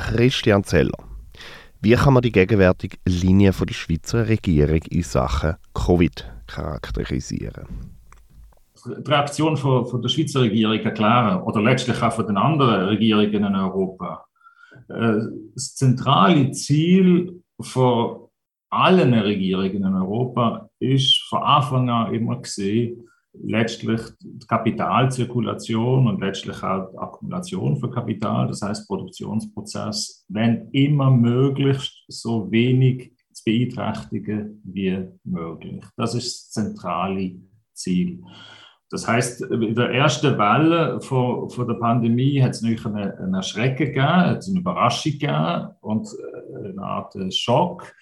Christian Zeller. Wie kann man die gegenwärtige Linie der Schweizer Regierung in Sachen Covid charakterisieren? Die Reaktion von, von der Schweizer Regierung erklären oder letztlich auch von den anderen Regierungen in Europa. Äh, das zentrale Ziel von allen Regierungen in Europa ist von Anfang an immer gesehen, letztlich die Kapitalzirkulation und letztlich auch die Akkumulation von Kapital, das heißt Produktionsprozess, wenn immer möglichst so wenig zu beeinträchtigen wie möglich. Das ist das zentrale Ziel. Das heißt, in der ersten Welle von, von der Pandemie hat es natürlich eine, eine Schrecken gegeben, eine Überraschung gegeben und äh, eine Art Schock,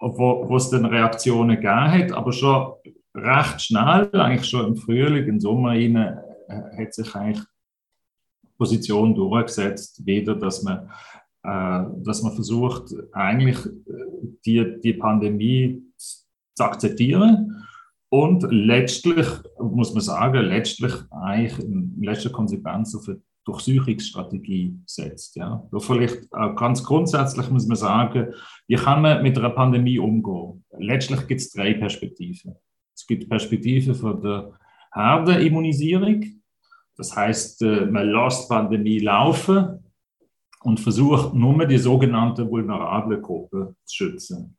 wo, wo es dann Reaktionen gegeben hat, aber schon recht schnell, eigentlich schon im Frühling, im Sommer rein, äh, hat sich eigentlich die Position durchgesetzt, wieder, dass man, äh, dass man versucht, eigentlich äh, die, die Pandemie zu akzeptieren. Und letztlich, muss man sagen, letztlich eigentlich in letzter Konsequenz auf eine Durchsuchungsstrategie setzt. Ja. Vielleicht ganz grundsätzlich muss man sagen, wie kann man mit einer Pandemie umgehen? Letztlich gibt es drei Perspektiven. Es gibt Perspektive von der Herdenimmunisierung. Das heißt, äh, man lässt die Pandemie laufen und versucht nur die sogenannte vulnerable Gruppe zu schützen.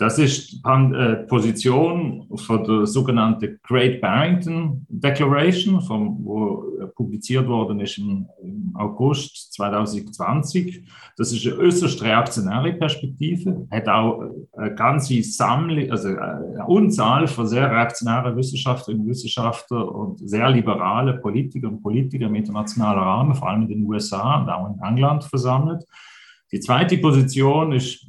Das ist die äh, Position von der sogenannten Great Barrington Declaration, vom, wo publiziert worden ist im, im, August 2020. Das ist eine äußerst reaktionäre Perspektive, hat auch eine ganze Sammlung, also eine Unzahl von sehr reaktionären Wissenschaftlerinnen und Wissenschaftlern und sehr liberale Politiker und Politiker im internationalen Rahmen, vor allem in den USA und auch in England versammelt. Die zweite Position ist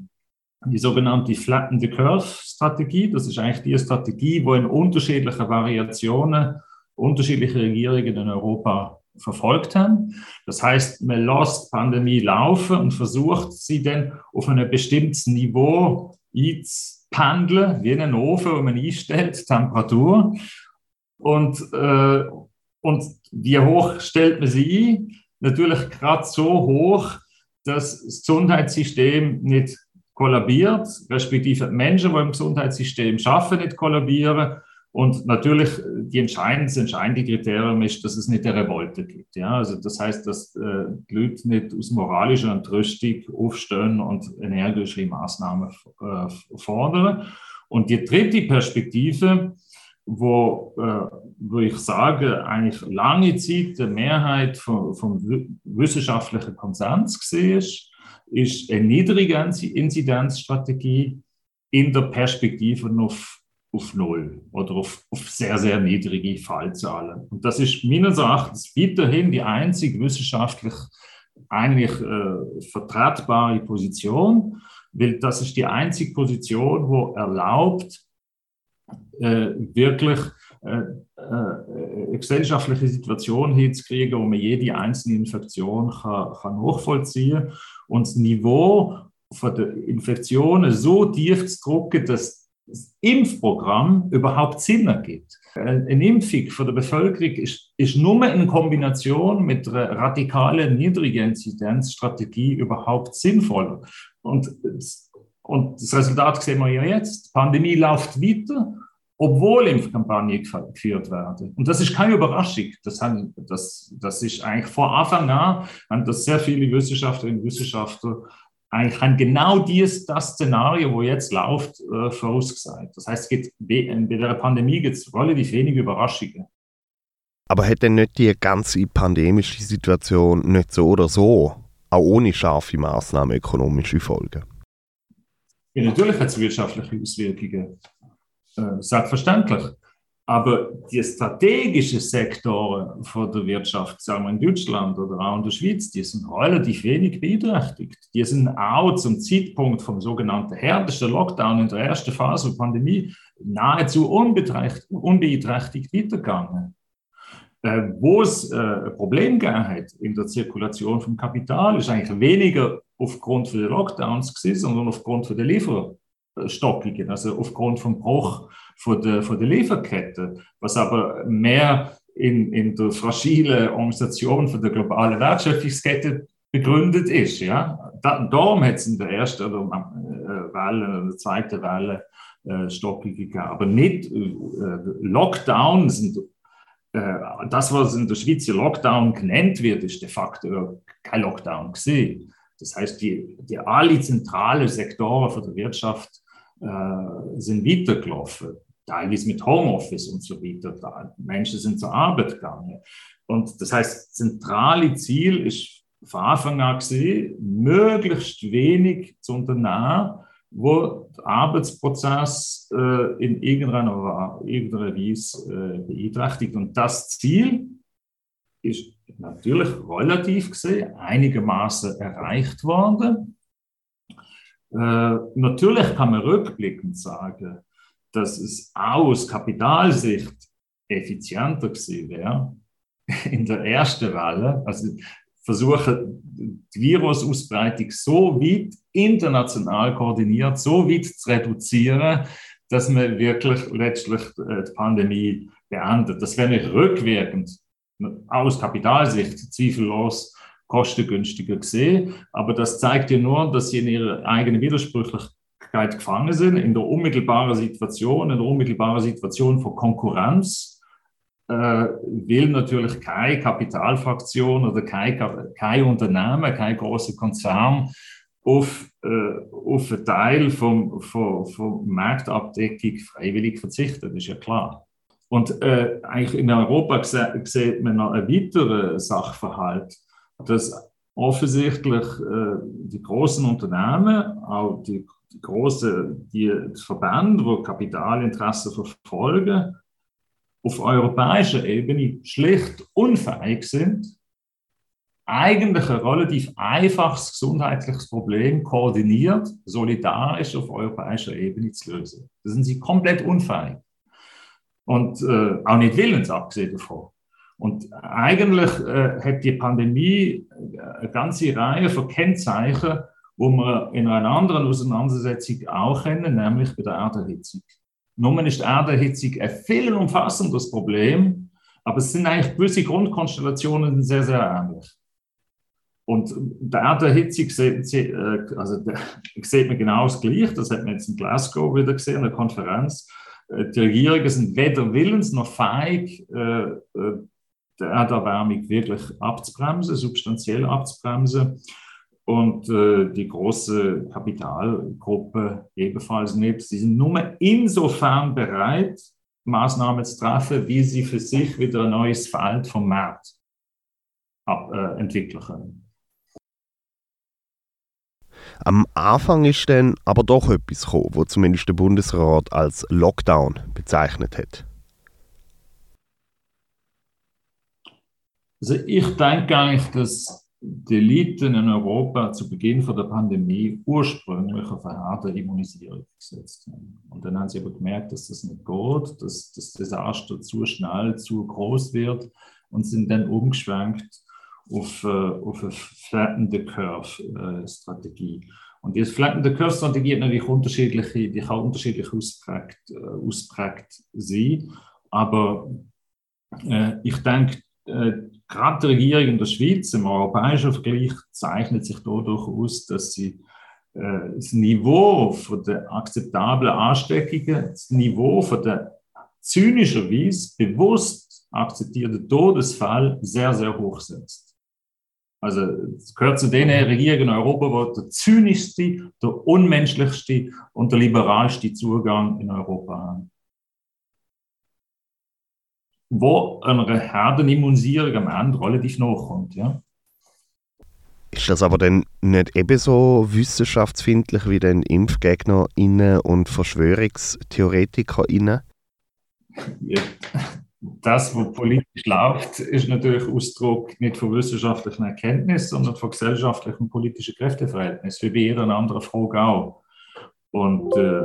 die sogenannte Flatten the Curve Strategie. Das ist eigentlich die Strategie, wo in unterschiedlichen Variationen unterschiedliche Regierungen in Europa verfolgt haben. Das heißt, man lässt die Pandemie laufen und versucht sie dann auf ein bestimmtes Niveau einzupendeln, wie einen Ofen, wo man einstellt, Temperatur. Und, äh, und wie hoch stellt man sie ein? Natürlich gerade so hoch, dass das Gesundheitssystem nicht kollabiert, respektive Menschen, die im Gesundheitssystem arbeiten, nicht kollabieren. Und natürlich die entscheidende, das entscheidende Kriterium ist, dass es nicht eine Revolte gibt. Ja? Also das heißt, dass äh, die Leute nicht aus moralischer Entrüstung aufstehen und energische Maßnahmen äh, fordern. Und die dritte Perspektive, wo, äh, wo ich sage, eigentlich lange Zeit die Mehrheit vom, vom wissenschaftlichen Konsens gesehen ist, ist eine niedrige Inzidenzstrategie in der Perspektive auf, auf Null oder auf, auf sehr, sehr niedrige Fallzahlen. Und das ist meines Erachtens weiterhin die einzig wissenschaftlich eigentlich äh, vertretbare Position, weil das ist die einzige Position, wo erlaubt, äh, wirklich äh, äh, gesellschaftliche Situation hinzukriegen, wo man jede einzelne Infektion kann, kann nachvollziehen kann und das Niveau von der Infektionen so tief zu drücken, dass das Impfprogramm überhaupt Sinn ergibt. Eine Impfung von der Bevölkerung ist, ist nur in Kombination mit einer radikalen niedrigen Inzidenzstrategie überhaupt sinnvoll. Und, und das Resultat sehen wir ja jetzt. Die Pandemie läuft weiter obwohl Impfkampagnen geführt werden. Und das ist keine Überraschung. Das, haben, das, das ist eigentlich vor Anfang an, haben das sehr viele Wissenschaftlerinnen und Wissenschaftler eigentlich haben genau dies, das Szenario, wo jetzt läuft, äh, vorausgesagt. Das heißt, es gibt, bei der Pandemie gibt es relativ wenige Überraschungen. Aber hat denn nicht die ganze pandemische Situation nicht so oder so, auch ohne scharfe Maßnahmen, ökonomische Folgen? Ja, natürlich hat es wirtschaftliche Auswirkungen. Äh, selbstverständlich. Aber die strategischen Sektoren von der Wirtschaft, sagen wir in Deutschland oder auch in der Schweiz, die sind relativ wenig beeinträchtigt. Die sind auch zum Zeitpunkt vom sogenannten härtesten Lockdown in der ersten Phase der Pandemie nahezu unbeeinträchtigt weitergegangen. Äh, wo es äh, ein Problem gegeben hat in der Zirkulation von Kapital, ist eigentlich weniger aufgrund der Lockdowns gewesen, sondern aufgrund der Liefer Stockungen, also aufgrund vom Bruch von der, von der Lieferkette, was aber mehr in, in der fragilen Organisation von der globalen Wertschöpfungskette begründet ist. Ja? da, darum hat es in der ersten oder, äh, Welle oder der zweiten Welle äh, Stockung gegeben. Aber nicht äh, Lockdown sind äh, das, was in der Schweiz Lockdown genannt wird, ist de facto kein Lockdown gewesen. Das heißt, die, die alle zentralen Sektoren von der Wirtschaft äh, sind weitergelaufen, teilweise mit Homeoffice und so weiter. Menschen sind zur Arbeit gegangen. Und das heißt, zentrale Ziel ist von Anfang an gesehen, möglichst wenig zu unternehmen, wo der Arbeitsprozess äh, in irgendeiner, irgendeiner Weise äh, beeinträchtigt. Und das Ziel ist natürlich relativ gesehen einigermaßen erreicht worden. Äh, natürlich kann man rückblickend sagen, dass es aus Kapitalsicht effizienter gewesen wäre in der ersten Welle, also versuchen, die Virusausbreitung so weit international koordiniert, so weit zu reduzieren, dass man wirklich letztlich äh, die Pandemie beendet. Das wäre nicht rückwirkend aus Kapitalsicht zweifellos kostengünstiger gesehen. Aber das zeigt ja nur, dass sie in ihrer eigenen Widersprüchlichkeit gefangen sind, in der unmittelbaren Situation, in der unmittelbaren Situation von Konkurrenz äh, will natürlich keine Kapitalfraktion oder kein, kein Unternehmen, kein großer Konzern auf, äh, auf einen Teil vom, vom, vom Marktabdeckung freiwillig verzichten, das ist ja klar. Und äh, eigentlich in Europa sieht man noch einen weiteren Sachverhalt dass offensichtlich äh, die großen Unternehmen, auch die, die großen die Verbände, die Kapitalinteressen verfolgen, auf europäischer Ebene schlicht unfähig sind, eigentlich ein relativ einfaches gesundheitliches Problem koordiniert, solidarisch auf europäischer Ebene zu lösen. Da sind sie komplett unfähig. Und äh, auch nicht willens, abgesehen davon. Und eigentlich äh, hat die Pandemie äh, eine ganze Reihe von Kennzeichen, wo wir in einer anderen Auseinandersetzung auch kennen, nämlich bei der Erderhitzung. Nun ist die Erderhitzung ein viel umfassendes Problem, aber es sind eigentlich gewisse Grundkonstellationen sehr, sehr ähnlich. Und der Erderhitzung sieht, äh, also sieht man genau das Gleiche, das hat man jetzt in Glasgow wieder gesehen, in der Konferenz. Die Regierungen sind weder willens noch fähig, die Erderwärmung wirklich abzubremsen, substanziell abzubremsen. Und äh, die große Kapitalgruppe ebenfalls nicht. Sie sind nur insofern bereit, Maßnahmen zu treffen, wie sie für sich wieder ein neues Feld vom Markt ab, äh, entwickeln können. Am Anfang ist dann aber doch etwas gekommen, wo zumindest der Bundesrat als Lockdown bezeichnet hat. Also ich denke eigentlich, dass die Eliten in Europa zu Beginn von der Pandemie ursprünglich auf eine harte Immunisierung gesetzt haben. Und dann haben sie aber gemerkt, dass das nicht geht, dass das Desaster zu schnell, zu groß wird und sind dann umgeschwenkt auf, äh, auf eine flattende Curve-Strategie. Und diese flattende Curve-Strategie hat natürlich unterschiedliche, die kann unterschiedlich ausprägt, äh, sein. Aber äh, ich denke, äh, gerade die Regierung in der Schweiz im europäischen Vergleich zeichnet sich dadurch aus, dass sie äh, das Niveau von der akzeptablen Ansteckungen, das Niveau von der zynischerweise bewusst akzeptierten Todesfall sehr, sehr hoch setzt. Also es gehört zu den Regierungen in Europa, wo der zynischste, der unmenschlichste und der liberalste Zugang in Europa haben wo einer Herdenimmunisierung am Ende relativ nachkommt. Ja. Ist das aber dann nicht ebenso wissenschaftsfindlich wie den ImpfgegnerInnen und VerschwörungstheoretikerInnen? Ja, das, was politisch läuft, ist natürlich Ausdruck nicht von wissenschaftlichen Erkenntnissen, sondern von gesellschaftlichen und politischen Kräfteverhältnissen, wie bei jeder anderen Frage auch. Und äh,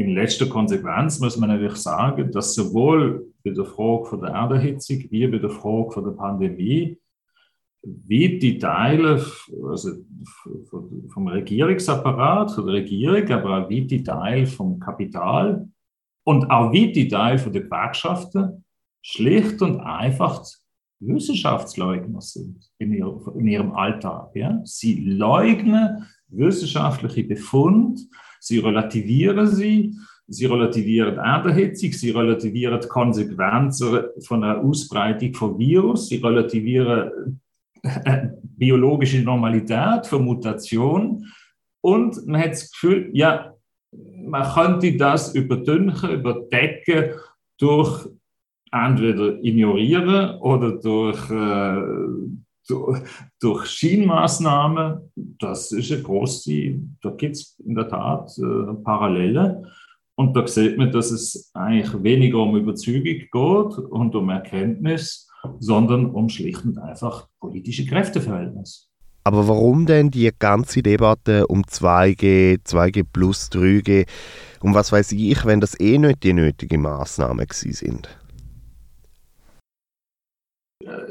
in letzter Konsequenz muss man natürlich sagen, dass sowohl bei der Frage von der Erderhitzung wie bei der Frage von der Pandemie wie die Teile also vom Regierungsapparat, von der Regierung, aber auch wie die Teile vom Kapital und auch wie die Teile der Gewerkschaften schlicht und einfach Wissenschaftsleugner sind in, ihr, in ihrem Alltag. Ja? Sie leugnen wissenschaftliche Befunde, sie relativieren sie, sie relativieren Erderhitzung, sie relativieren Konsequenzen von einer Ausbreitung von Virus, sie relativieren äh, biologische Normalität von Mutation. Und man hat das Gefühl, ja, man könnte das überdünken, überdecken durch entweder ignorieren oder durch, äh, durch, Schienmaßnahmen. Das ist eine große, da gibt es in der Tat äh, Parallele. Und da sieht man, dass es eigentlich weniger um Überzeugung geht und um Erkenntnis, sondern um schlicht und einfach politische Kräfteverhältnisse. Aber warum denn die ganze Debatte um 2G, 2G plus 3G und was weiß ich, wenn das eh nicht die nötigen Maßnahmen sind?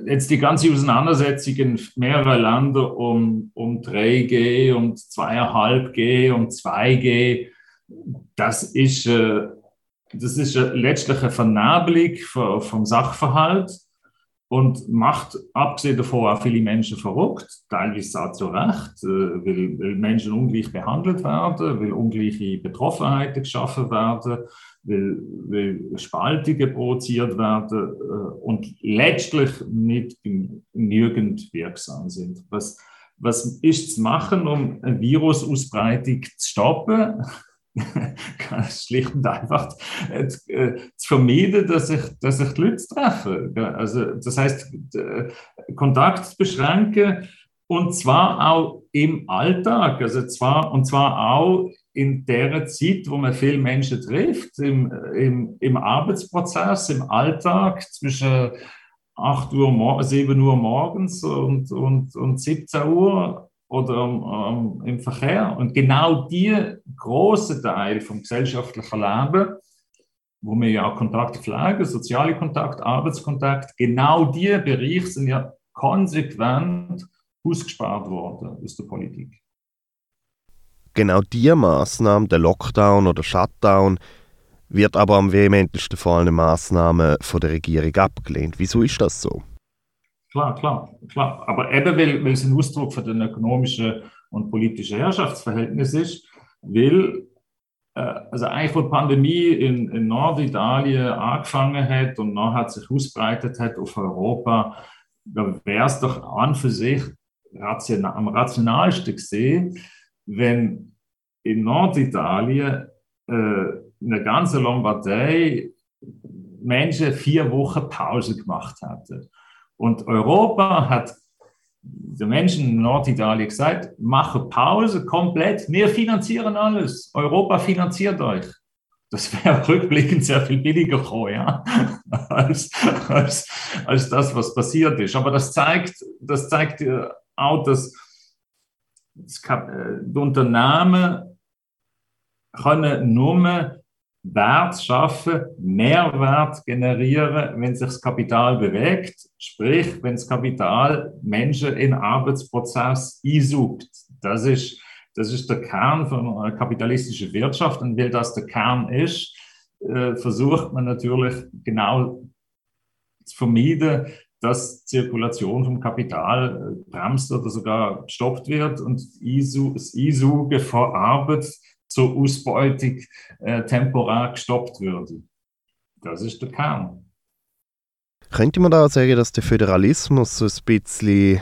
Jetzt die ganze Auseinandersetzung in mehreren Ländern um, um 3G, um 2,5G, um 2G, das ist, äh, das ist letztlich eine Vernabelung vom Sachverhalt und macht abgesehen davon auch viele Menschen verrückt, teilweise auch zu Recht, äh, weil, weil Menschen ungleich behandelt werden, weil ungleiche Betroffenheiten geschaffen werden, weil, weil Spaltungen provoziert werden äh, und letztlich nicht genügend wirksam sind. Was, was ist zu machen, um eine Virusausbreitung zu stoppen? schlicht und einfach äh, äh, zu vermeiden, dass sich, dass sich die Leute treffen. Also, das heißt, Kontakt zu beschränken und zwar auch im Alltag, also zwar, und zwar auch in der Zeit, wo man viele Menschen trifft, im, im, im Arbeitsprozess, im Alltag zwischen 8 Uhr, 7 Uhr morgens und, und, und 17 Uhr oder um, im Verkehr. Und genau die große Teil vom gesellschaftlichen Leben, wo wir ja auch Kontakte pflegen, soziale Kontakt, Arbeitskontakt, genau die Bereiche sind ja konsequent ausgespart worden aus der Politik. Genau diese Maßnahme, der Lockdown oder Shutdown, wird aber am vehementesten vor allem Maßnahmen von der Regierung abgelehnt. Wieso ist das so? Klar, klar, klar. Aber eben, weil, weil es ein Ausdruck für den ökonomischen und politischen Herrschaftsverhältnis ist, weil äh, also eigentlich wo die Pandemie in, in Norditalien angefangen hat und nachher sich ausbreitet hat auf Europa, da wäre es doch an für sich ration, am rationalsten gesehen, wenn in Norditalien äh, in der ganzen Lombardei Menschen vier Wochen Pause gemacht hatten. Und Europa hat den Menschen in Norditalien gesagt, mache Pause komplett, wir finanzieren alles, Europa finanziert euch. Das wäre rückblickend sehr viel billiger gekommen, ja, als, als, als das, was passiert ist. Aber das zeigt, das zeigt auch, dass die Unternehmen können nur Wert schaffen, Mehrwert generieren, wenn sich das Kapital bewegt, sprich, wenn das Kapital Menschen in Arbeitsprozess einsucht. Das ist, das ist der Kern von einer kapitalistischen Wirtschaft. Und weil das der Kern ist, äh, versucht man natürlich genau zu vermeiden, dass Zirkulation vom Kapital äh, bremst oder sogar gestoppt wird. Und das Einsuchen von Arbeit zur Ausbeutung äh, temporär gestoppt würde. Das ist der Kern. Könnte man da sagen, dass der Föderalismus so ein bisschen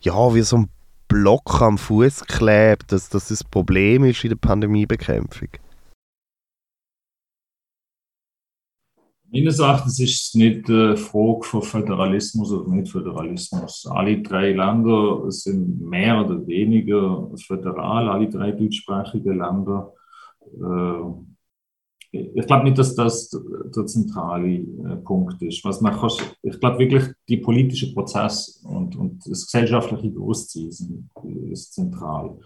ja, wie so ein Block am Fuß klebt, dass das das Problem ist in der Pandemiebekämpfung? Meines Erachtens ist es nicht eine Frage von Föderalismus oder nicht Föderalismus. Alle drei Länder sind mehr oder weniger föderal, alle drei deutschsprachigen Länder. Äh, ich glaube nicht, dass das der zentrale äh, Punkt ist. Was man kann, ich glaube wirklich, die politische Prozess und, und das gesellschaftliche Bewusstsein sind, ist zentral.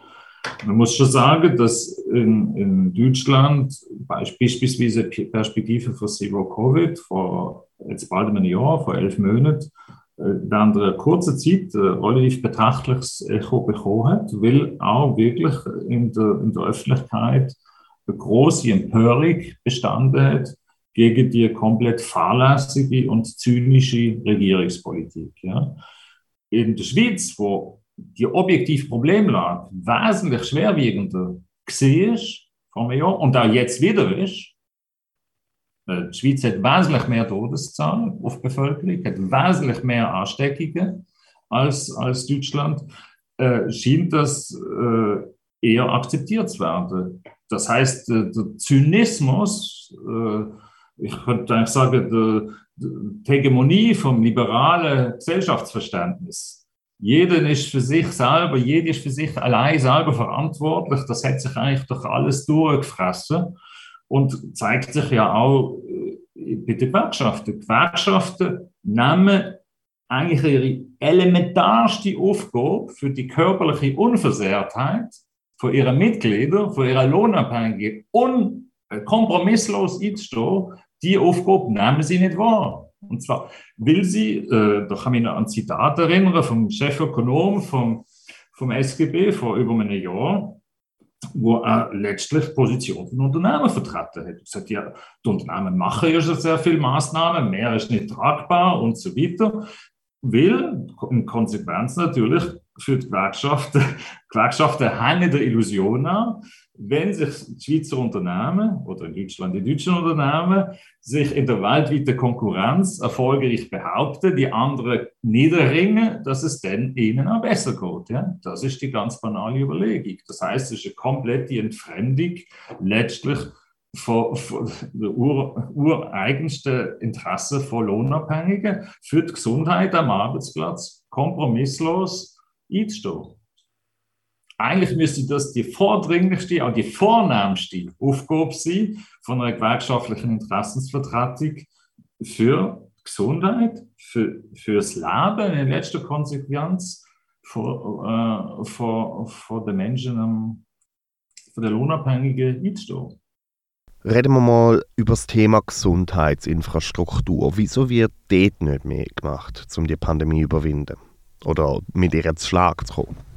Man muss schon sagen, dass in, in Deutschland beispielsweise Perspektive für Zero Covid vor jetzt bald einem Jahr, vor elf Monaten, äh, während einer kurzen Zeit ein relativ betrachtliches Echo bekommen hat, weil auch wirklich in der, in der Öffentlichkeit eine große Empörung bestanden hat gegen die komplett fahrlässige und zynische Regierungspolitik. Ja. In der Schweiz, wo die objektive Problemlage wesentlich schwerwiegender war vor einem Jahr und auch jetzt wieder ist, äh, die Schweiz hat wesentlich mehr Todeszahlen auf Bevölkerung, hat wesentlich mehr Ansteckungen als, als Deutschland, äh, scheint das äh, eher akzeptiert zu werden. Das heißt, äh, der Zynismus, äh, ich könnte eigentlich sagen, der, die Hegemonie vom liberalen Gesellschaftsverständnis, jeder ist für sich selber, jeder ist für sich allein selber verantwortlich, das hat sich eigentlich durch alles durchgefressen und zeigt sich ja auch äh, bei den Gewerkschaften. Die Gewerkschaften nehmen eigentlich ihre elementarste Aufgabe für die körperliche Unversehrtheit von ihren Mitgliedern, von ihrer Lohnabhängigen und äh, kompromisslos einzustehen, die Aufgabe nehmen sie nicht wahr. Und zwar will sie, äh, da noch an ein Zitat erinnern vom Chefökonom vom, vom SGB vor über einem Jahr, wo er letztlich Position von Unternehmen vertreten hat. Er sagt, ja, die Unternehmen machen ja schon sehr viele Maßnahmen, mehr ist nicht tragbar und so weiter. Will in Konsequenz natürlich für die Gewerkschaften, die Gewerkschaften hängen der Illusion an, wenn sich Schweizer Unternehmen oder in Deutschland die deutschen Unternehmen sich in der weltweiten Konkurrenz erfolgreich behaupten, die anderen niederringen, dass es dann ihnen auch besser geht. Ja? Das ist die ganz banale Überlegung. Das heißt, es ist eine komplette Entfremdung letztlich von, von der ur, ureigensten Interesse von Lohnabhängigen für die Gesundheit am Arbeitsplatz kompromisslos einzustehen eigentlich müsste das die vordringlichste, auch die vornehmste Aufgabe sein von einer gewerkschaftlichen Interessensvertretung für Gesundheit, für, fürs Leben in letzter Konsequenz von, äh, von, von den Menschen, von den Lohnabhängigen einzustehen. Reden wir mal über das Thema Gesundheitsinfrastruktur. Wieso wird dort nicht mehr gemacht, um die Pandemie zu überwinden? Oder mit ihr zu Schlag zu kommen?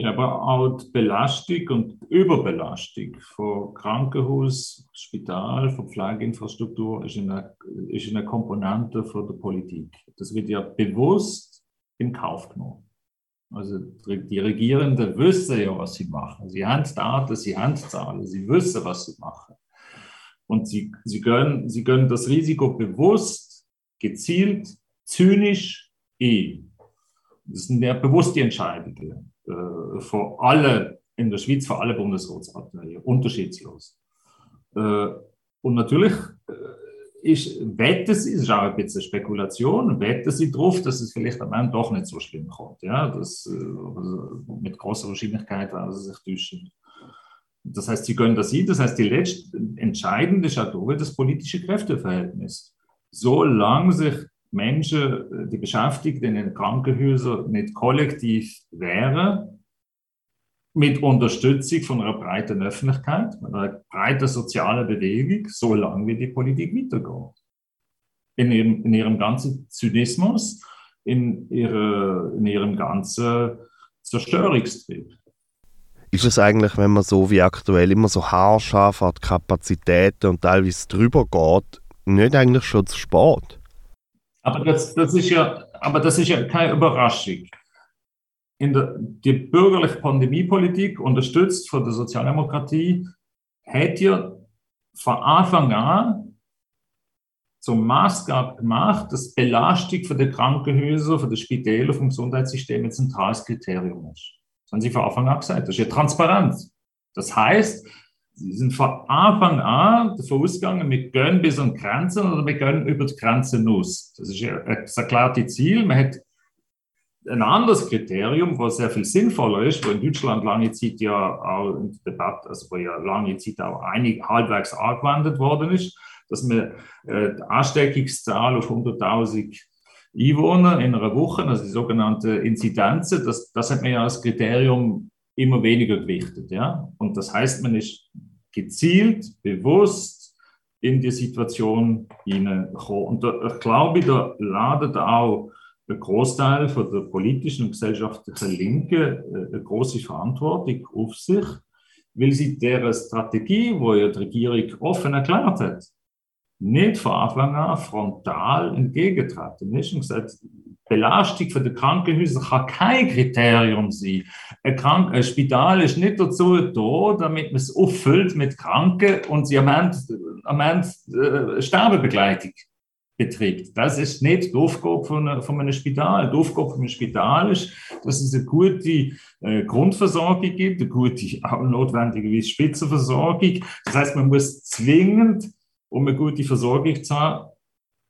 Ja, aber auch die Belastung und Überbelastung von Krankenhaus, Spital, von Pflegeinfrastruktur ist eine, ist eine Komponente von der Politik. Das wird ja bewusst in Kauf genommen. Also die Regierenden wissen ja, was sie machen. Sie haben Daten, sie haben Zahlen, sie wissen, was sie machen. Und sie, sie, gönnen, sie gönnen das Risiko bewusst, gezielt, zynisch ein. Das sind ja bewusst die Entscheidungen äh, für alle in der Schweiz, für alle Bundesratsparteien, unterschiedslos. Äh, und natürlich äh, ist, wetten sie, das ist auch ein bisschen Spekulation, wetten sie darauf, dass es vielleicht am Ende doch nicht so schlimm kommt. Ja? Das, also mit großer Wahrscheinlichkeit werden sie sich täuschen. Das heißt, sie können das sehen. Das heißt, die letzte entscheidende auch das politische Kräfteverhältnis. Solange sich Menschen, die Beschäftigten in den Krankenhäusern nicht kollektiv wären, mit Unterstützung von einer breiten Öffentlichkeit, einer breiten sozialen Bewegung, solange wie die Politik weitergeht. In ihrem, in ihrem ganzen Zynismus, in, ihre, in ihrem ganzen Zerstörungstrieb. Ist es eigentlich, wenn man so wie aktuell immer so haarscharf hat, Kapazitäten und teilweise drüber geht, nicht eigentlich schon zu spät? Aber das, das, ist, ja, aber das ist ja keine Überraschung. In der, die bürgerliche Pandemiepolitik, unterstützt von der Sozialdemokratie, hat ja von Anfang an zum Maßgab gemacht, dass Belastung für die Krankenhäuser, für die Spitäler, vom Gesundheitssystem ein zentrales Kriterium ist. Das haben sie von Anfang an gesagt. Das ist ja transparent. Das heißt, Sie sind von Anfang an davon ausgegangen, wir gehen bis an die Grenzen oder wir gehen über die Grenzen aus. Das ist das erklärte Ziel. Man hat ein anderes Kriterium, was sehr viel sinnvoller ist, wo in Deutschland lange Zeit ja auch in der Debatte, also wo ja lange Zeit auch einig, halbwegs angewendet worden ist, dass man äh, die Ansteckungszahl auf 100.000 Einwohner in einer Woche, also die sogenannte Inzidenzen, das, das hat man ja als Kriterium immer weniger gewichtet. Ja? Und das heißt, man ist gezielt, bewusst in die Situation hineinkommen. Und da, ich glaube, da ladet auch ein Großteil von der politischen und gesellschaftlichen Linke äh, eine große Verantwortung auf sich, weil sie der Strategie, wo ja die Regierung offen erklärt hat, nicht von Anfang an frontal entgegentreten ist und gesagt, Belastung von den Krankenhäusern kann kein Kriterium sein. Ein, Krank ein Spital ist nicht dazu da, damit man es auffüllt mit Kranken und sie am Ende, am Ende äh, Sterbebegleitung betreibt. Das ist nicht die Aufgabe von, von einem Spital. Die Aufgabe von einem Spital ist, dass es eine gute äh, Grundversorgung gibt, eine gute, auch notwendigerweise Spitzenversorgung. Das heißt, man muss zwingend, um eine gute Versorgung zu haben,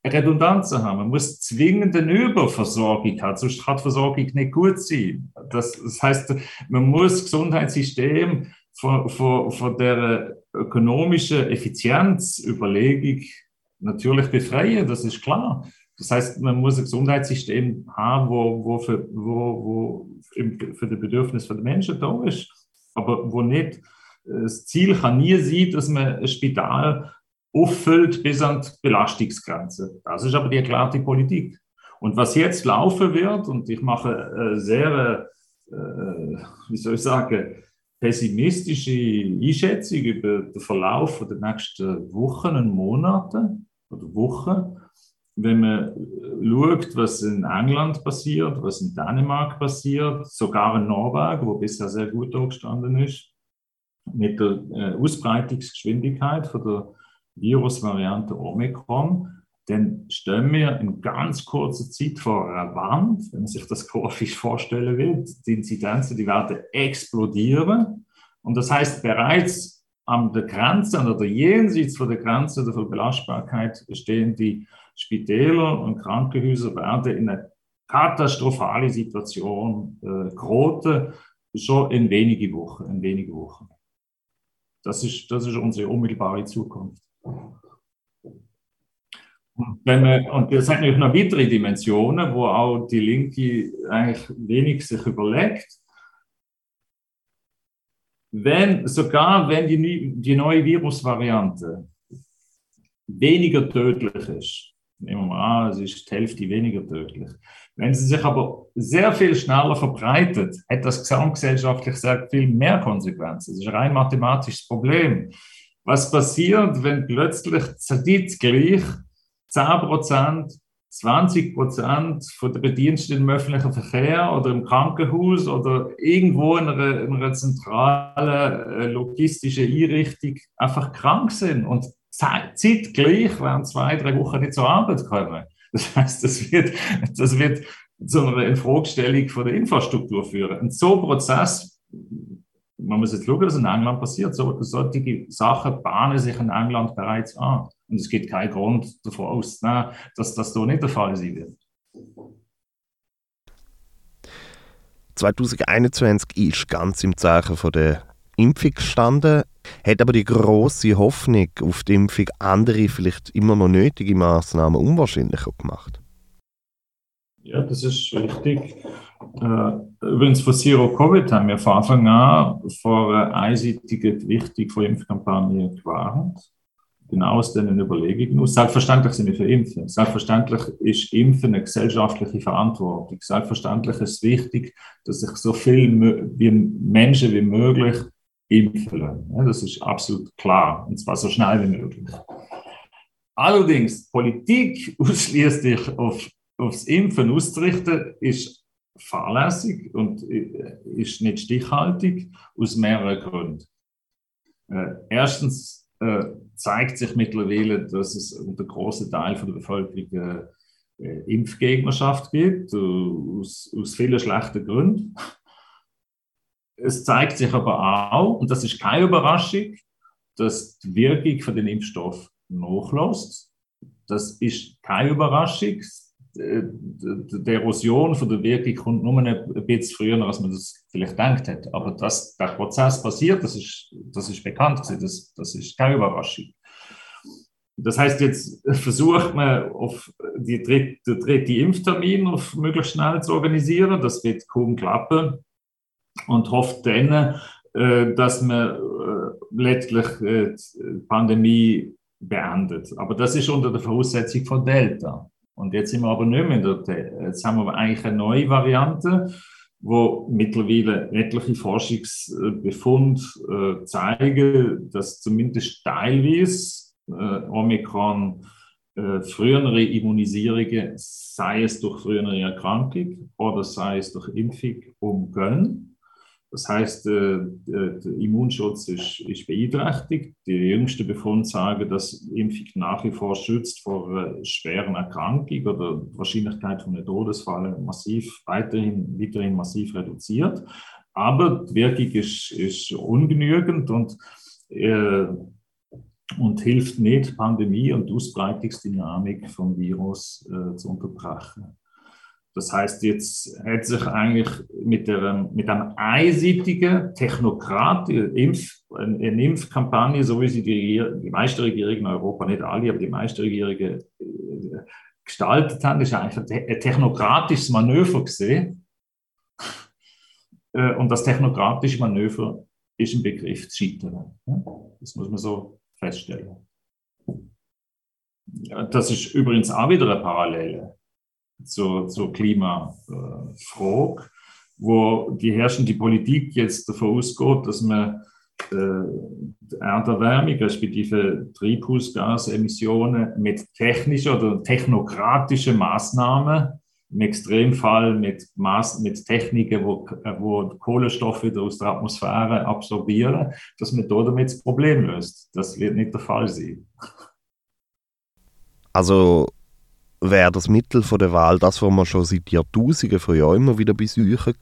Redundanzen haben. Man muss zwingend eine Überversorgung haben, sonst kann die Versorgung nicht gut sein. Das, das heißt, man muss das Gesundheitssystem von, von, von der ökonomischen Effizienzüberlegung natürlich befreien, das ist klar. Das heißt, man muss ein Gesundheitssystem haben, wo, wo, für, wo, wo für die Bedürfnisse der Menschen da ist, aber wo nicht das Ziel kann nie sein, dass man ein Spital auffüllt bis an die Belastungsgrenze. Das ist aber die erklärte Politik. Und was jetzt laufen wird, und ich mache äh, sehr, äh, wie soll ich sagen, pessimistische Einschätzung über den Verlauf der nächsten Wochen und Monate oder Wochen, wenn man schaut, was in England passiert, was in Dänemark passiert, sogar in Norwegen, wo bisher sehr gut gestanden ist, mit der äh, Ausbreitungsgeschwindigkeit von der Virusvariante Omikron, dann stellen wir in ganz kurzer Zeit vor einer Wand, wenn man sich das grafisch vorstellen will, die Inzidenzen, die werden explodieren. Und das heißt, bereits an der Grenze oder jenseits von der Grenze der Belastbarkeit stehen die Spitäler und Krankenhäuser werden in eine katastrophale Situation äh, geraten, schon in wenige Wochen. In wenige Wochen. Das, ist, das ist unsere unmittelbare Zukunft. Wenn man, und das hat natürlich noch weitere Dimensionen, wo auch die Linke eigentlich wenig sich überlegt. Wenn, sogar wenn die, die neue Virusvariante weniger tödlich ist, nehmen wir mal an, es ist die Hälfte weniger tödlich. Wenn sie sich aber sehr viel schneller verbreitet, hat das gesamtgesellschaftlich sehr viel mehr Konsequenzen. Das ist ein rein mathematisches Problem. Was passiert, wenn plötzlich gleich 10% 20 von der Bediensteten im öffentlichen Verkehr oder im Krankenhaus oder irgendwo in einer, in einer zentralen äh, logistischen Einrichtung einfach krank sind und zeitgleich während zwei, drei Wochen nicht zur Arbeit kommen. Das heißt, das wird, das wird zu einer Infragestellung von der Infrastruktur führen. Und so ein Prozess man muss jetzt schauen, was in England passiert. So, solche Sachen bahnen sich in England bereits an. Und es gibt keinen Grund davon auszunehmen, dass das so nicht der Fall sein wird. 2021 ist ganz im Zeichen von der Impfung gestanden, hat aber die große Hoffnung auf die Impfung andere vielleicht immer noch nötige Maßnahmen unwahrscheinlicher gemacht. Ja, das ist richtig. Äh, übrigens von Zero Covid haben wir von Anfang an vor einer einseitigen Gewichtung von Impfkampagnen gewarnt. Genau aus diesen Überlegungen. Selbstverständlich sind wir für Impfen. Selbstverständlich ist Impfen eine gesellschaftliche Verantwortung. Selbstverständlich ist es wichtig, dass sich so viele Menschen wie möglich impfen lassen. das ist absolut klar. Und zwar so schnell wie möglich. Allerdings, Politik ausschließlich auf, aufs Impfen auszurichten, ist fahrlässig und äh, ist nicht stichhaltig aus mehreren Gründen. Äh, erstens äh, zeigt sich mittlerweile, dass es unter großen Teil von der Bevölkerung Impfgegnerschaft gibt, aus, aus vielen schlechten Gründen. Es zeigt sich aber auch, und das ist keine Überraschung, dass die Wirkung von den Impfstoff nachlässt. Das ist keine Überraschung. Äh, die Erosion von der Wirkung kommt nur ein bisschen früher, als man das vielleicht denkt hat. Aber dass der Prozess passiert, das ist, das ist bekannt, das, das ist keine Überraschung. Das heißt, jetzt versucht man, auf die dritte, den dritten Impftermin auf möglichst schnell zu organisieren. Das wird kaum klappen. Und hofft dann, äh, dass man äh, letztlich die Pandemie beendet. Aber das ist unter der Voraussetzung von Delta. Und jetzt sind wir aber nicht mehr dort. Jetzt haben wir eigentlich eine neue Variante. wo mittlerweile etliche Forschungsbefunde äh, zeigen, dass zumindest teilweise äh, Omikron äh, frühere Immunisierungen, sei es durch frühere Erkrankung oder sei es durch Impfung, umgehen. Das heißt, äh, der Immunschutz ist, ist beeinträchtigt. Die jüngsten Befunde sagen, dass Impfung nach wie vor schützt vor einer schweren Erkrankung oder die Wahrscheinlichkeit von einem Todesfall massiv, weiterhin, weiterhin massiv reduziert. Aber die Wirkung ist, ist ungenügend und, äh, und hilft nicht, Pandemie und Ausbreitungsdynamik vom Virus äh, zu unterbrechen. Das heißt, jetzt hat sich eigentlich mit, der, mit einer einseitigen Technokrat, Impf, eine Impfkampagne, so wie sie die, die meisten Regierungen in Europa, nicht alle, aber die meisten Regierungen äh, gestaltet haben, ist eigentlich ein technokratisches Manöver gesehen. Äh, und das technokratische Manöver ist ein Begriff zu scheitern. Das muss man so feststellen. Das ist übrigens auch wieder eine Parallele zur, zur Klimafrage, wo die herrschende Politik jetzt davon ausgeht, dass man äh, Erderwärmung, respektive Treibhausgasemissionen mit technischen oder technokratischen Maßnahmen, im Extremfall mit, Maß, mit Techniken, wo, wo Kohlenstoff wieder aus der Atmosphäre absorbieren, dass man damit das Problem löst. Das wird nicht der Fall sein. Also wäre das Mittel der Wahl das, was man schon seit Jahrtausenden von Jahren immer wieder bei Seuchen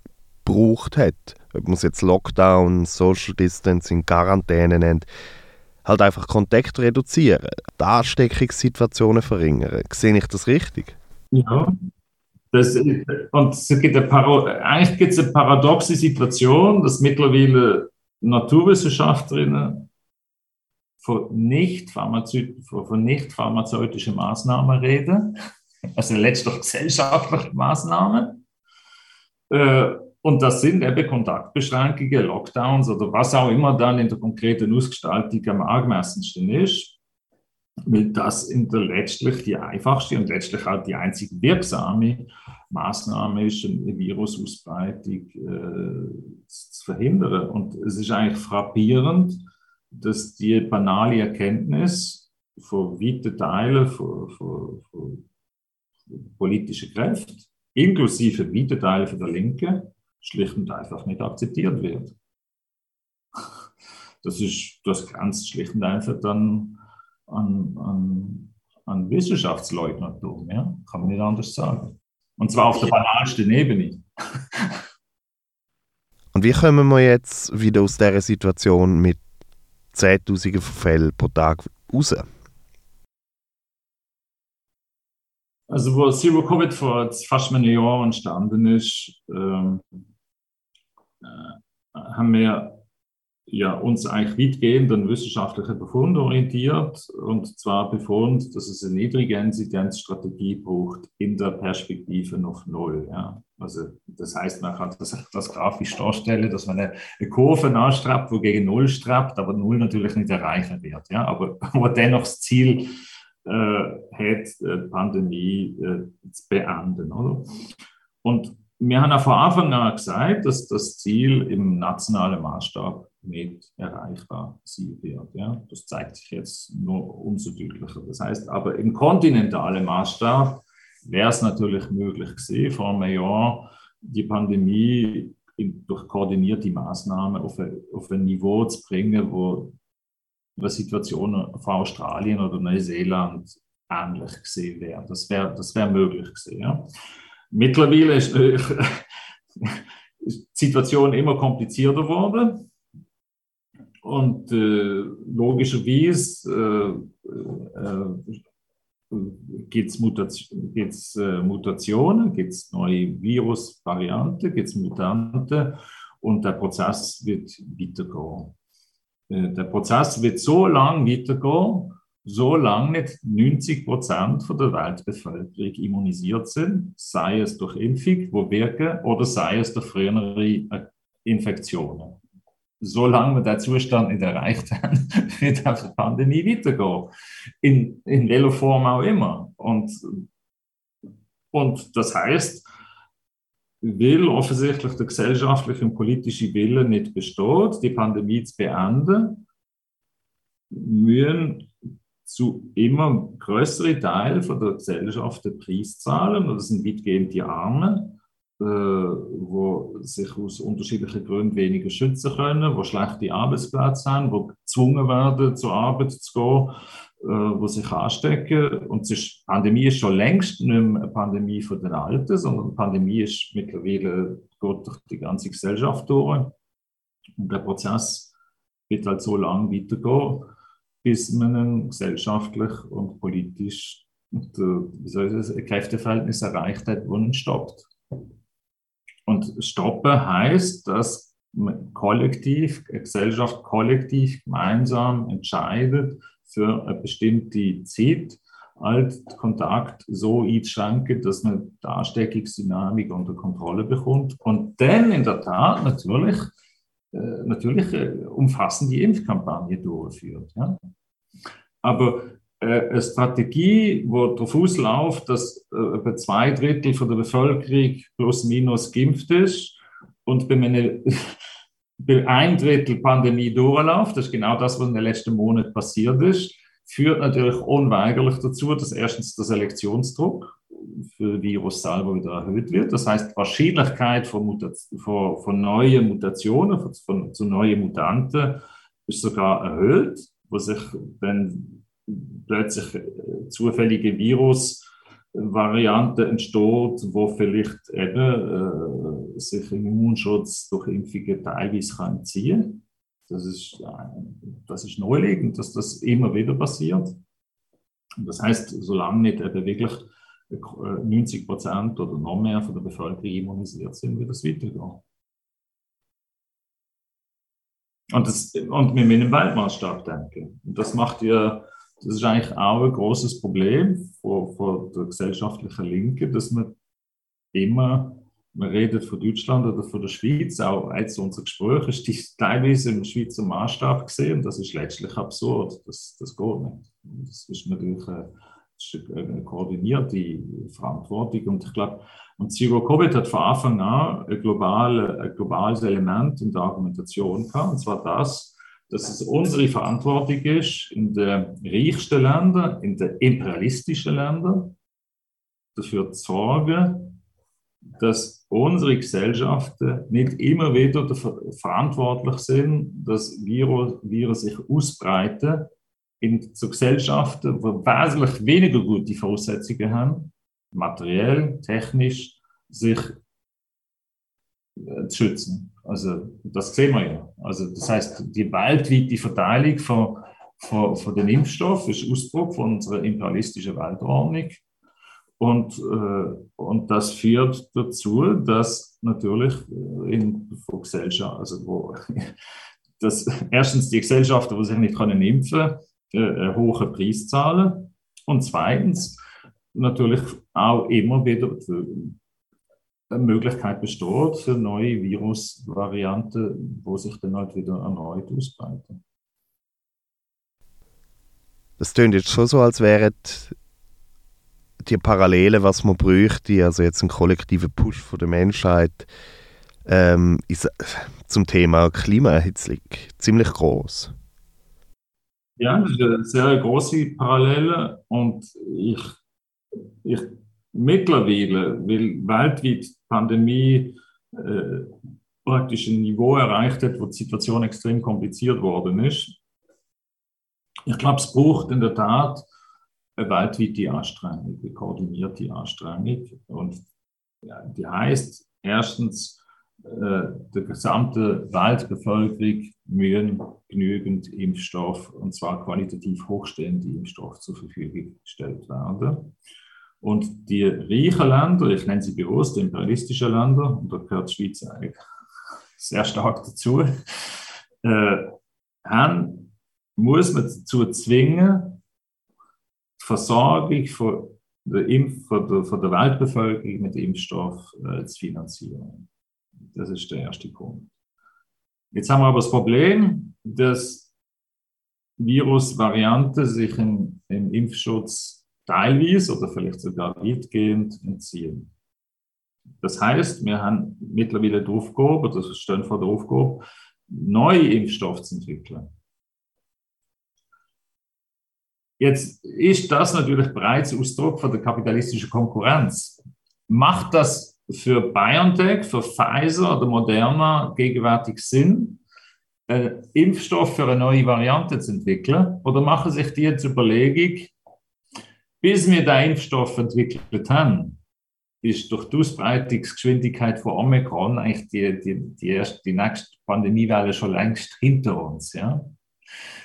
gebraucht hat. Ob man es jetzt Lockdown, Social Distancing, Quarantäne nennt. Halt einfach Kontakt reduzieren, die Ansteckungssituationen verringern. Sehe ich das richtig? Ja. Das, und es gibt eine eigentlich gibt es eine paradoxe Situation, dass mittlerweile Naturwissenschaftlerinnen von nicht, von nicht pharmazeutischen Maßnahmen reden, also letztlich gesellschaftliche Maßnahmen. Äh, und das sind eben Kontaktbeschränkungen, Lockdowns oder was auch immer dann in der konkreten Ausgestaltung am angemessensten ist, weil das in der letztlich die einfachste und letztlich auch die einzig wirksame Maßnahme ist, eine Virusausbreitung äh, zu verhindern. Und es ist eigentlich frappierend, dass die banale Erkenntnis von weiten Teilen von, von, von politischen Kräften, inklusive weiten Teilen von der Linken, schlicht und einfach nicht akzeptiert wird. Das, ist, das grenzt schlicht und einfach dann an, an, an Wissenschaftsleugnertum, ja? kann man nicht anders sagen. Und zwar auf der banalsten Ebene. Und wie kommen wir jetzt wieder aus dieser Situation mit Zehntausende von Fällen pro Tag raus? Also, wo Zero Covid vor fast einem Jahr entstanden ist, ähm, äh, haben wir ja, uns eigentlich weitgehend an wissenschaftlichen Befund orientiert. Und zwar Befund, dass es eine niedrige Inzidenzstrategie braucht in der Perspektive auf Null. Ja. Also das heißt, man kann das, das grafisch darstellen, dass man eine, eine Kurve anstrebt, wo gegen Null strebt, aber Null natürlich nicht erreichen wird. Ja. Aber wo dennoch das Ziel äh, hat, äh, die Pandemie äh, zu beenden. Oder? Und wir haben ja von Anfang an gesagt, dass das Ziel im nationalen Maßstab nicht erreichbar sein wird. Ja? Das zeigt sich jetzt nur umso deutlicher. Das heißt aber im kontinentalen Maßstab wäre es natürlich möglich gewesen, vor einem Jahr die Pandemie durch koordinierte Maßnahmen auf ein, auf ein Niveau zu bringen, wo eine Situation von Australien oder Neuseeland ähnlich gesehen wäre. Das wäre das wär möglich gewesen. Ja? Mittlerweile ist die Situation immer komplizierter geworden. Und äh, logischerweise äh, äh, gibt es Mutation, äh, Mutationen, gibt es neue Virusvarianten, gibt es Mutanten und der Prozess wird weitergehen. Äh, der Prozess wird so lang weitergehen, solange nicht 90 Prozent der Weltbevölkerung immunisiert sind, sei es durch Impfung, wo wirken, oder sei es durch frühere Infektionen solange wir den Zustand nicht erreicht haben, wird auch die Pandemie weitergehen. In, in welcher Form auch immer. Und, und das heißt, weil offensichtlich der gesellschaftliche und politische Wille nicht besteht, die Pandemie zu beenden, müssen zu immer größere Teil von der Gesellschaft den Preis zahlen. Und das sind weitgehend die Armen, äh, wo sich aus unterschiedlichen Gründen weniger schützen können, wo schlechte Arbeitsplätze haben, wo gezwungen werden, zur Arbeit zu gehen, äh, sich anstecken. Und die Pandemie ist schon längst nicht mehr eine Pandemie von den Alten, sondern die Pandemie ist mittlerweile geht durch die ganze Gesellschaft durch. Und der Prozess wird halt so lange weitergehen, bis man ein gesellschaftlich und politisch und, wie soll ich das, Kräfteverhältnis erreicht hat, wo man stoppt. Und stoppen heißt, dass kollektiv, Gesellschaft kollektiv gemeinsam entscheidet, für eine bestimmte Zeit halt Kontakt so einzuschränken, dass man die Ansteckungsdynamik unter Kontrolle bekommt und dann in der Tat natürlich, äh, natürlich eine umfassende Impfkampagne durchführt. Ja? Aber äh, eine Strategie, die darauf ausläuft, dass äh, etwa zwei Drittel von der Bevölkerung plus minus geimpft ist und bei einem ein Drittel Pandemie durchläuft, das ist genau das, was in den letzten Monaten passiert ist, führt natürlich unweigerlich dazu, dass erstens der Selektionsdruck für Virus selber wieder erhöht wird. Das heißt, die Wahrscheinlichkeit von, von, von neuen Mutationen, von, von, zu neuen Mutanten ist sogar erhöht, wo sich dann plötzlich äh, zufällige Virus Variante entsteht, wo vielleicht eben äh, sich im Immunschutz durch Impfungen teilweise kann ziehen das ist, das ist naheliegend, dass das immer wieder passiert. Das heißt, solange nicht eben wirklich 90 Prozent oder noch mehr von der Bevölkerung immunisiert sind, wird das weitergehen. Und, das, und wir müssen Weltmaßstab denken. Und das macht ja das ist eigentlich auch ein großes Problem von, von der gesellschaftlichen Linke, dass man immer, man redet von Deutschland oder von der Schweiz, auch als unser Gespräch ist teilweise im Schweizer Maßstab gesehen. Das ist letztlich absurd. Das, das geht nicht. Das ist natürlich eine, eine koordinierte Verantwortung. Und ich glaube, und Zero Covid hat von Anfang an ein, globale, ein globales Element in der Argumentation gehabt, und zwar das, dass es unsere Verantwortung ist, in den reichsten Ländern, in den imperialistischen Ländern, dafür zu sorgen, dass unsere Gesellschaften nicht immer wieder verantwortlich sind, dass Viren, Viren sich ausbreiten in zu Gesellschaften, die wesentlich weniger gute Voraussetzungen haben, materiell, technisch, sich äh, zu schützen. Also das sehen wir ja. Also das heißt, die weltweite Verteilung von, von, von den Impfstoffen ist Ausdruck von unserer imperialistischen Weltordnung. Und, äh, und das führt dazu, dass natürlich in von Gesellschaft, also wo, dass erstens die Gesellschaften, die sich nicht können impfen können, äh, einen hohen Preis zahlen. Und zweitens natürlich auch immer wieder Möglichkeit besteht für neue Virusvarianten, wo sich dann halt wieder erneut ausbreiten. Das klingt jetzt schon so, als wären die Parallelen, was man bräuchte, also jetzt ein kollektiver Push von der Menschheit ähm, ist, zum Thema Klimaerhitzung ziemlich groß. Ja, das ist eine sehr große Parallele und ich, ich mittlerweile, weil weltweit Pandemie äh, praktisch ein Niveau erreicht hat, wo die Situation extrem kompliziert worden ist. Ich glaube, es braucht in der Tat eine weltweite Anstrengung, eine koordinierte Anstrengung. Und ja, die heißt erstens, äh, der gesamte Weltbevölkerung müssen genügend Impfstoff, und zwar qualitativ hochstehende Impfstoff zur Verfügung gestellt werden. Und die reichen Länder, ich nenne sie bewusst imperialistische Länder, und da gehört die Schweiz eigentlich sehr stark dazu, äh, haben, muss man dazu zwingen, die Versorgung von der, Impf von der, von der Weltbevölkerung mit Impfstoff äh, zu finanzieren. Das ist der erste Punkt. Jetzt haben wir aber das Problem, dass Virusvarianten sich im, im Impfschutz teilweise oder vielleicht sogar weitgehend entziehen. Das heißt, wir haben mittlerweile die Aufgabe, das stehen vor der Aufgabe, neue Impfstoffe zu entwickeln. Jetzt ist das natürlich bereits Ausdruck von der kapitalistischen Konkurrenz. Macht das für BioNTech, für Pfizer oder Moderna gegenwärtig Sinn, einen Impfstoff für eine neue Variante zu entwickeln? Oder machen sich die jetzt Überlegung, bis wir den Impfstoff entwickelt haben, ist durch die Ausbreitungsgeschwindigkeit von Omikron eigentlich die, die, die, erste, die nächste Pandemiewelle schon längst hinter uns. Ja?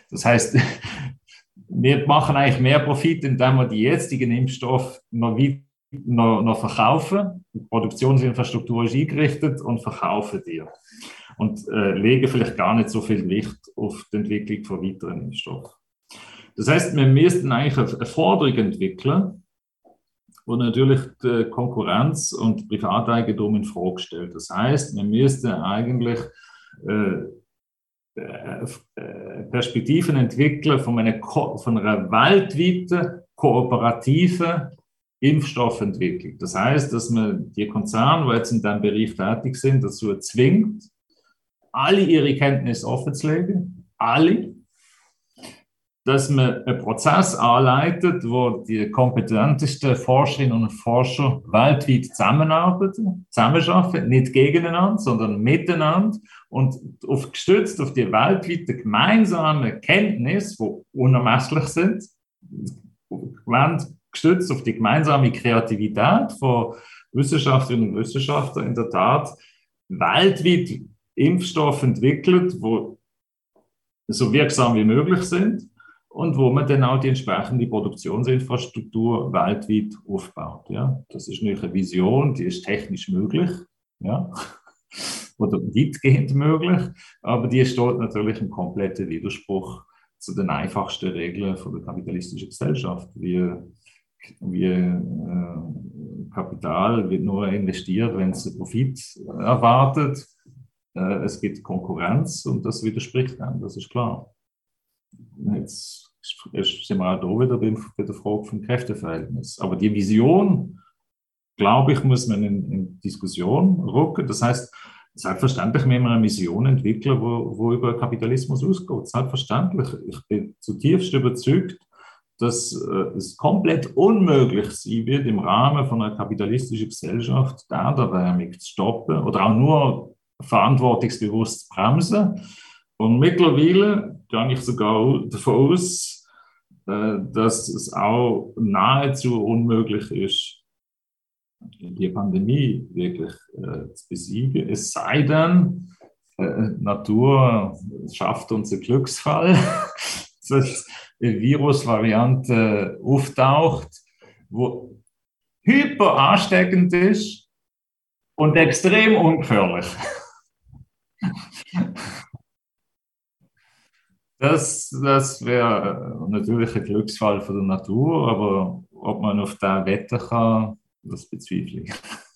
Das heißt, wir machen eigentlich mehr Profit, indem wir die jetzigen Impfstoffe noch, noch, noch verkaufen. Die Produktionsinfrastruktur ist eingerichtet und verkaufen die. Und äh, legen vielleicht gar nicht so viel Gewicht auf die Entwicklung von weiteren Impfstoffen. Das heißt, wir müssten eigentlich eine Forderung entwickeln, wo natürlich die Konkurrenz und Privateigentum in Frage stellt. Das heißt, wir müssten eigentlich äh, äh, Perspektiven entwickeln von einer, von einer weltweiten kooperativen Impfstoffentwicklung. Das heißt, dass man die Konzerne, die jetzt in diesem Bereich tätig sind, dazu zwingt, alle ihre Kenntnisse offenzulegen, alle, dass man einen Prozess anleitet, wo die kompetentesten Forscherinnen und Forscher weltweit zusammenarbeiten, zusammenarbeiten, nicht gegeneinander, sondern miteinander und auf, gestützt auf die weltweite gemeinsame Kenntnis, die unermesslich sind, gestützt auf die gemeinsame Kreativität von Wissenschaftlerinnen und Wissenschaftlern in der Tat weltweit Impfstoffe entwickelt, wo so wirksam wie möglich sind und wo man dann auch die entsprechende Produktionsinfrastruktur weltweit aufbaut. Ja. Das ist nicht eine Vision, die ist technisch möglich ja. oder weitgehend möglich, aber die steht natürlich im kompletten Widerspruch zu den einfachsten Regeln von der kapitalistischen Gesellschaft. wie, wie äh, Kapital wird nur investiert, wenn es Profit erwartet. Äh, es gibt Konkurrenz und das widerspricht dann, das ist klar. Jetzt sind wir auch da wieder bei der Frage vom Kräfteverhältnis. Aber die Vision, glaube ich, muss man in, in Diskussion rücken. Das heißt, selbstverständlich müssen wir eine Mission entwickeln, wo, wo über Kapitalismus ausgeht. Selbstverständlich. Ich bin zutiefst überzeugt, dass äh, es komplett unmöglich sein wird, im Rahmen von einer kapitalistischen Gesellschaft die Erderwärmung zu stoppen oder auch nur verantwortungsbewusst zu bremsen. Und mittlerweile gehe ich sogar davon aus, äh, dass es auch nahezu unmöglich ist, die Pandemie wirklich äh, zu besiegen. Es sei denn, äh, Natur schafft uns einen Glücksfall, dass eine Virusvariante auftaucht, wo hyper ansteckend ist und extrem ungefährlich. Das, das wäre natürlich ein Glücksfall für die Natur, aber ob man auf da wetten kann, das bezweifle ich.